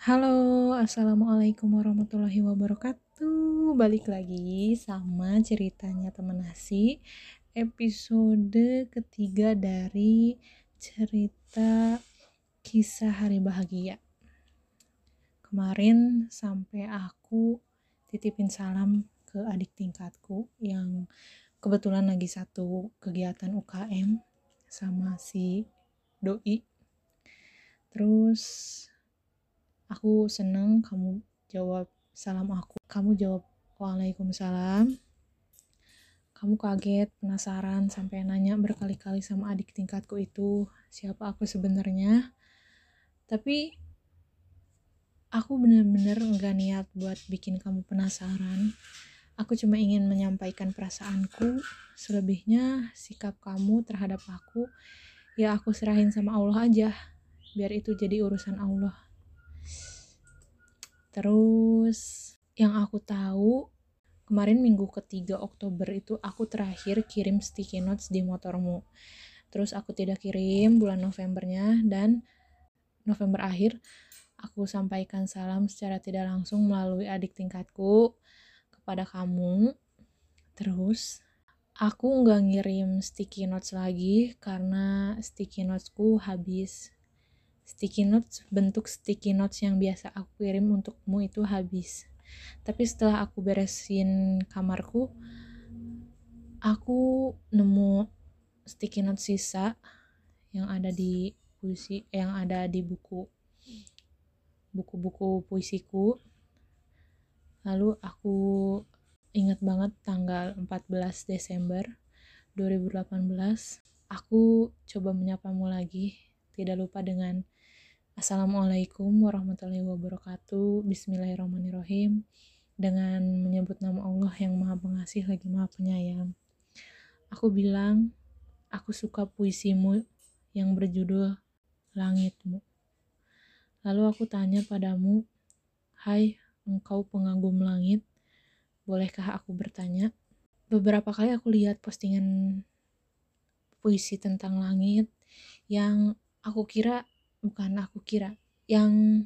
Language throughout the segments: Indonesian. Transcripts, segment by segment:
Halo, assalamualaikum warahmatullahi wabarakatuh. Balik lagi sama ceritanya teman nasi, episode ketiga dari cerita kisah hari bahagia. Kemarin sampai aku titipin salam ke adik tingkatku yang kebetulan lagi satu kegiatan UKM sama si doi. Terus aku seneng kamu jawab salam aku. Kamu jawab waalaikumsalam. Kamu kaget penasaran sampai nanya berkali-kali sama adik tingkatku itu siapa aku sebenarnya. Tapi aku bener-bener nggak niat buat bikin kamu penasaran. Aku cuma ingin menyampaikan perasaanku. Selebihnya sikap kamu terhadap aku ya aku serahin sama Allah aja biar itu jadi urusan Allah Terus yang aku tahu kemarin minggu ketiga Oktober itu aku terakhir kirim sticky notes di motormu. Terus aku tidak kirim bulan Novembernya dan November akhir aku sampaikan salam secara tidak langsung melalui adik tingkatku kepada kamu. Terus aku nggak ngirim sticky notes lagi karena sticky notesku habis. Sticky notes bentuk sticky notes yang biasa aku kirim untukmu itu habis. Tapi setelah aku beresin kamarku aku nemu sticky notes sisa yang ada di puisi yang ada di buku buku-buku puisiku. Lalu aku ingat banget tanggal 14 Desember 2018 aku coba menyapamu lagi tidak lupa dengan Assalamualaikum warahmatullahi wabarakatuh. Bismillahirrahmanirrahim. Dengan menyebut nama Allah yang Maha Pengasih lagi Maha Penyayang. Aku bilang, aku suka puisimu yang berjudul Langitmu. Lalu aku tanya padamu, Hai, engkau pengagum langit, bolehkah aku bertanya? Beberapa kali aku lihat postingan puisi tentang langit yang aku kira bukan aku kira yang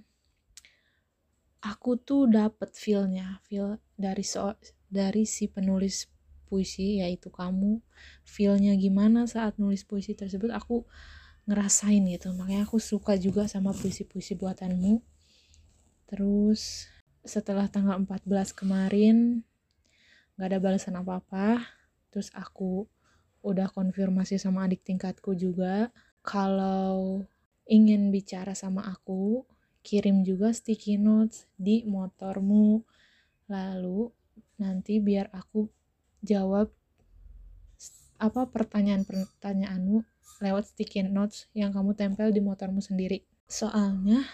aku tuh dapet feelnya feel dari so dari si penulis puisi yaitu kamu feelnya gimana saat nulis puisi tersebut aku ngerasain gitu makanya aku suka juga sama puisi-puisi buatanmu terus setelah tanggal 14 kemarin gak ada balasan apa-apa terus aku udah konfirmasi sama adik tingkatku juga kalau ingin bicara sama aku, kirim juga sticky notes di motormu. Lalu nanti biar aku jawab apa pertanyaan-pertanyaanmu lewat sticky notes yang kamu tempel di motormu sendiri. Soalnya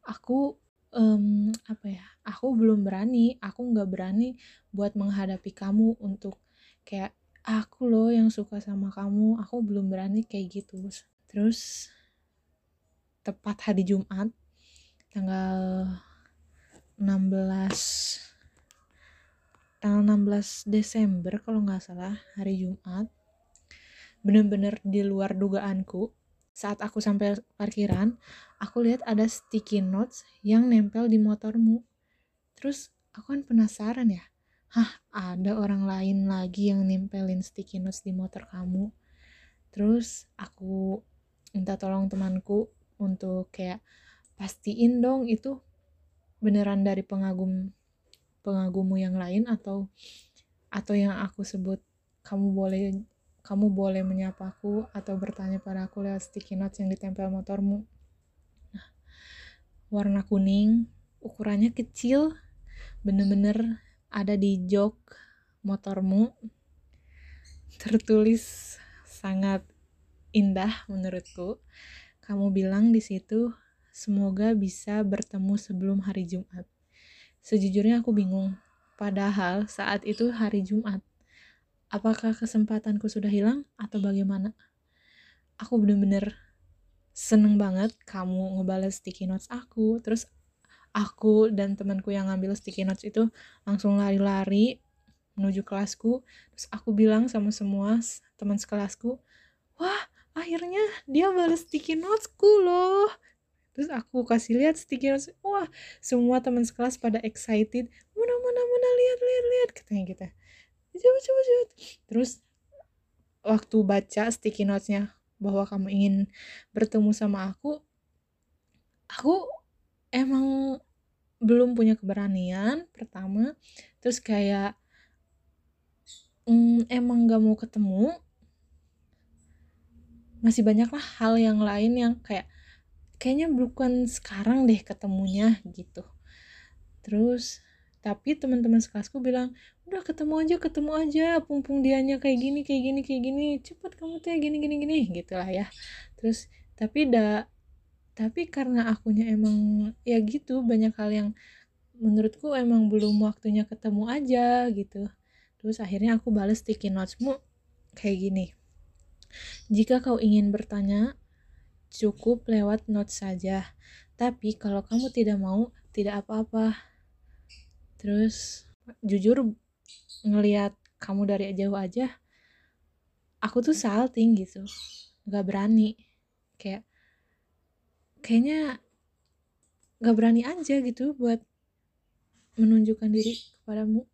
aku um, apa ya? Aku belum berani, aku nggak berani buat menghadapi kamu untuk kayak aku loh yang suka sama kamu, aku belum berani kayak gitu. Terus tepat hari Jumat tanggal 16 tanggal 16 Desember kalau nggak salah hari Jumat bener-bener di luar dugaanku saat aku sampai parkiran aku lihat ada sticky notes yang nempel di motormu. Terus aku kan penasaran ya hah ada orang lain lagi yang nempelin sticky notes di motor kamu? Terus aku minta tolong temanku untuk kayak pastiin dong itu beneran dari pengagum pengagummu yang lain atau atau yang aku sebut kamu boleh kamu boleh menyapaku atau bertanya pada aku lewat sticky notes yang ditempel motormu. Nah, warna kuning, ukurannya kecil, bener-bener ada di jok motormu. Tertulis sangat indah menurutku. Kamu bilang di situ, semoga bisa bertemu sebelum hari Jumat. Sejujurnya aku bingung, padahal saat itu hari Jumat. Apakah kesempatanku sudah hilang atau bagaimana? Aku bener-bener seneng banget kamu ngebales sticky notes aku. Terus aku dan temanku yang ngambil sticky notes itu langsung lari-lari menuju kelasku. Terus aku bilang sama semua teman sekelasku, wah akhirnya dia balas sticky notesku loh terus aku kasih lihat sticky notes wah semua teman sekelas pada excited mana mana mana lihat lihat lihat katanya gitu coba coba terus waktu baca sticky notesnya bahwa kamu ingin bertemu sama aku aku emang belum punya keberanian pertama. Terus kayak mm, emang gak mau ketemu. Masih banyak lah hal yang lain yang kayak kayaknya bukan sekarang deh ketemunya gitu. Terus tapi teman-teman sekelasku bilang udah ketemu aja ketemu aja pumpung dianya kayak gini kayak gini kayak gini cepet kamu tuh gini gini gini gitulah ya terus tapi da tapi karena akunya emang ya gitu banyak hal yang menurutku emang belum waktunya ketemu aja gitu terus akhirnya aku balas sticky notesmu kayak gini jika kau ingin bertanya cukup lewat notes saja. Tapi kalau kamu tidak mau, tidak apa-apa. Terus jujur ngelihat kamu dari jauh aja, aku tuh salting gitu, nggak berani. Kayak kayaknya nggak berani aja gitu buat menunjukkan diri kepadamu.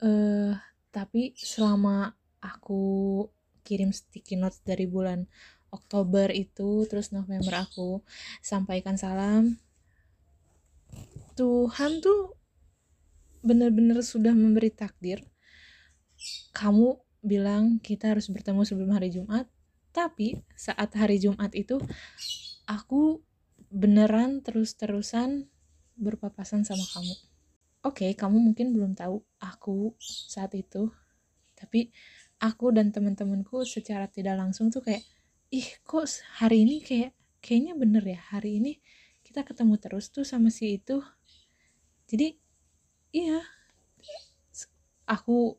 Uh, tapi selama aku kirim sticky notes dari bulan Oktober itu terus November aku sampaikan salam Tuhan tuh bener-bener sudah memberi takdir. Kamu bilang kita harus bertemu sebelum hari Jumat tapi saat hari Jumat itu aku beneran terus-terusan berpapasan sama kamu. Oke okay, kamu mungkin belum tahu aku saat itu tapi aku dan teman-temanku secara tidak langsung tuh kayak ih kok hari ini kayak kayaknya bener ya hari ini kita ketemu terus tuh sama si itu. Jadi iya. Aku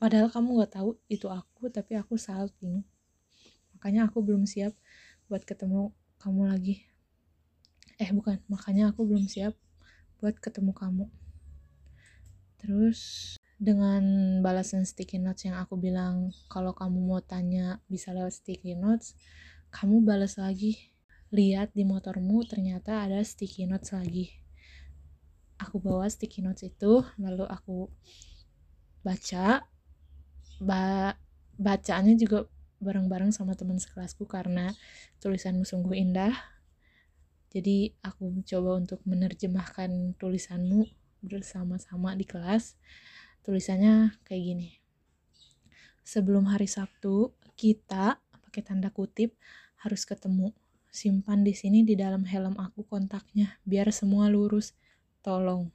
padahal kamu nggak tahu itu aku tapi aku salting. Makanya aku belum siap buat ketemu kamu lagi. Eh bukan. Makanya aku belum siap buat ketemu kamu. Terus dengan balasan sticky notes yang aku bilang kalau kamu mau tanya bisa lewat sticky notes kamu balas lagi lihat di motormu ternyata ada sticky notes lagi. Aku bawa sticky notes itu lalu aku baca. Ba bacaannya juga bareng-bareng sama teman sekelasku karena tulisanmu sungguh indah. Jadi aku coba untuk menerjemahkan tulisanmu bersama-sama di kelas. Tulisannya kayak gini. Sebelum hari Sabtu kita pakai tanda kutip harus ketemu simpan di sini di dalam helm aku kontaknya biar semua lurus. Tolong.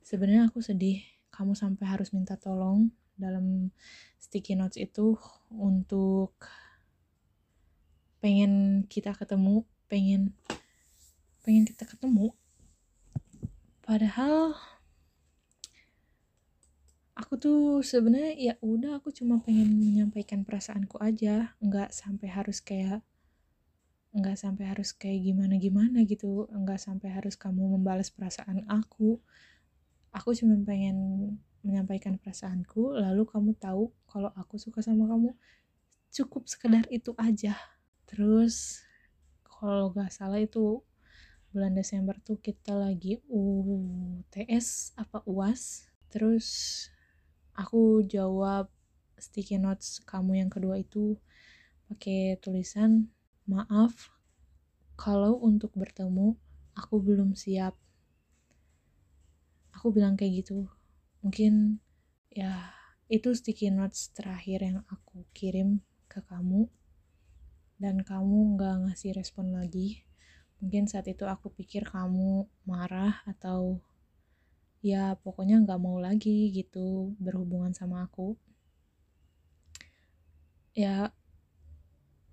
Sebenarnya aku sedih kamu sampai harus minta tolong dalam sticky notes itu untuk pengen kita ketemu pengen pengen kita ketemu. Padahal aku tuh sebenarnya ya udah aku cuma pengen menyampaikan perasaanku aja. Nggak sampai harus kayak nggak sampai harus kayak gimana gimana gitu nggak sampai harus kamu membalas perasaan aku. Aku cuma pengen menyampaikan perasaanku lalu kamu tahu kalau aku suka sama kamu cukup sekedar itu aja. Terus kalau nggak salah itu bulan Desember tuh kita lagi UTS apa UAS terus aku jawab sticky notes kamu yang kedua itu pakai tulisan maaf kalau untuk bertemu aku belum siap. Aku bilang kayak gitu. Mungkin ya itu sticky notes terakhir yang aku kirim ke kamu. Dan kamu nggak ngasih respon lagi. Mungkin saat itu aku pikir kamu marah atau ya pokoknya nggak mau lagi gitu berhubungan sama aku. Ya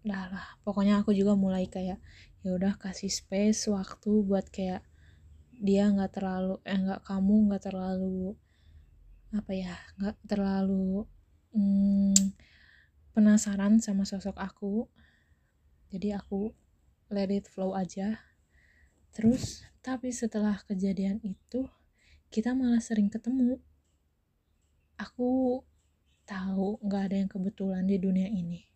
dah lah pokoknya aku juga mulai kayak ya udah kasih space waktu buat kayak dia nggak terlalu eh nggak kamu nggak terlalu apa ya nggak terlalu hmm, penasaran sama sosok aku. Jadi aku let it flow aja. Terus tapi setelah kejadian itu kita malah sering ketemu. Aku tahu nggak ada yang kebetulan di dunia ini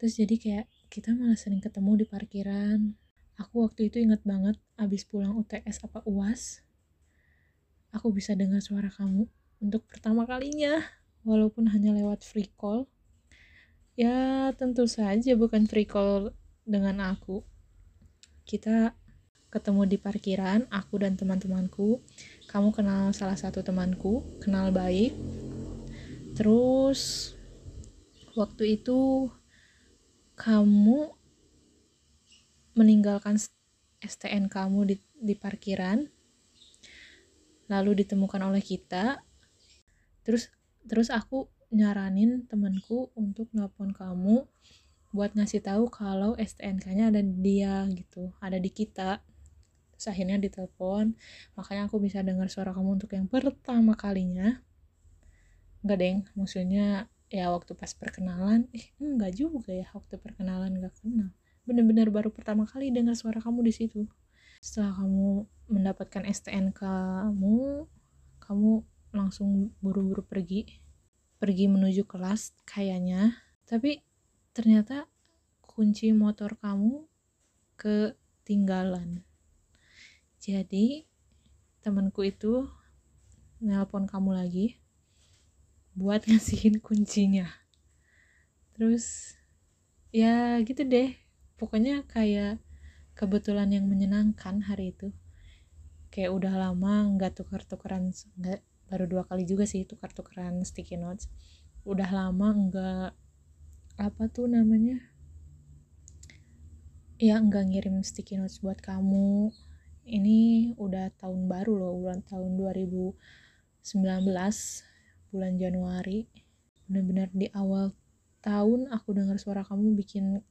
terus jadi kayak kita malah sering ketemu di parkiran. Aku waktu itu inget banget abis pulang UTS apa UAS aku bisa dengar suara kamu untuk pertama kalinya walaupun hanya lewat free call. Ya tentu saja bukan free call dengan aku. Kita ketemu di parkiran aku dan teman-temanku. Kamu kenal salah satu temanku kenal baik. Terus waktu itu kamu meninggalkan STN kamu di, di parkiran lalu ditemukan oleh kita terus terus aku nyaranin temanku untuk nelpon kamu buat ngasih tahu kalau STNK-nya ada di dia gitu ada di kita. Terus akhirnya ditelepon makanya aku bisa dengar suara kamu untuk yang pertama kalinya. Enggak deng maksudnya ya waktu pas perkenalan eh enggak juga ya waktu perkenalan enggak kenal. Bener-bener baru pertama kali dengar suara kamu di situ. Setelah kamu mendapatkan STN kamu kamu langsung buru-buru pergi pergi menuju kelas kayaknya. Tapi ternyata kunci motor kamu ketinggalan. Jadi temanku itu nelpon kamu lagi buat ngasihin kuncinya. Terus ya gitu deh. Pokoknya kayak kebetulan yang menyenangkan hari itu. Kayak udah lama nggak tukar-tukaran nggak baru dua kali juga sih tukar-tukaran sticky notes. Udah lama nggak apa tuh namanya? Ya nggak ngirim sticky notes buat kamu. Ini udah tahun baru loh bulan tahun 2019 bulan Januari. Bener-bener di awal tahun aku dengar suara kamu bikin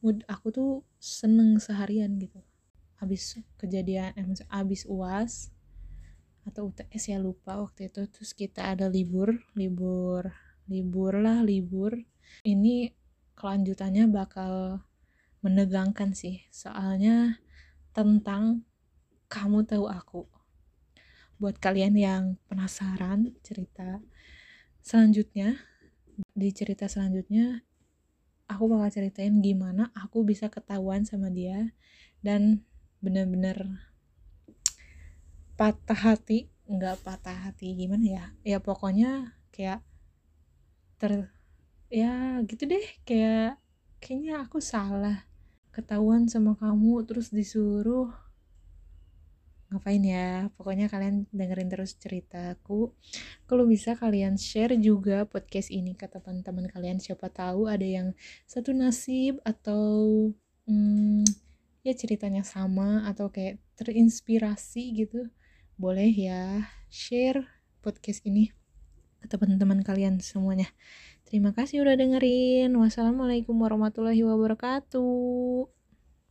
mood aku tuh seneng seharian gitu. Habis kejadian eh uas atau UTS ya lupa waktu itu. Terus kita ada libur libur libur lah libur. Ini kelanjutannya bakal menegangkan sih. Soalnya tentang kamu tahu aku. Buat kalian yang penasaran cerita selanjutnya di cerita selanjutnya aku bakal ceritain gimana aku bisa ketahuan sama dia dan bener-bener patah hati. Nggak patah hati gimana ya? Ya pokoknya kayak ter ya gitu deh. Kayak kayaknya aku salah ketahuan sama kamu terus disuruh ngapain ya? Pokoknya kalian dengerin terus ceritaku. Kalau bisa kalian share juga podcast ini ke teman-teman kalian. Siapa tahu ada yang satu nasib atau hmm, ya ceritanya sama atau kayak terinspirasi gitu. Boleh ya share podcast ini ke teman-teman kalian semuanya. Terima kasih udah dengerin. Wassalamualaikum warahmatullahi wabarakatuh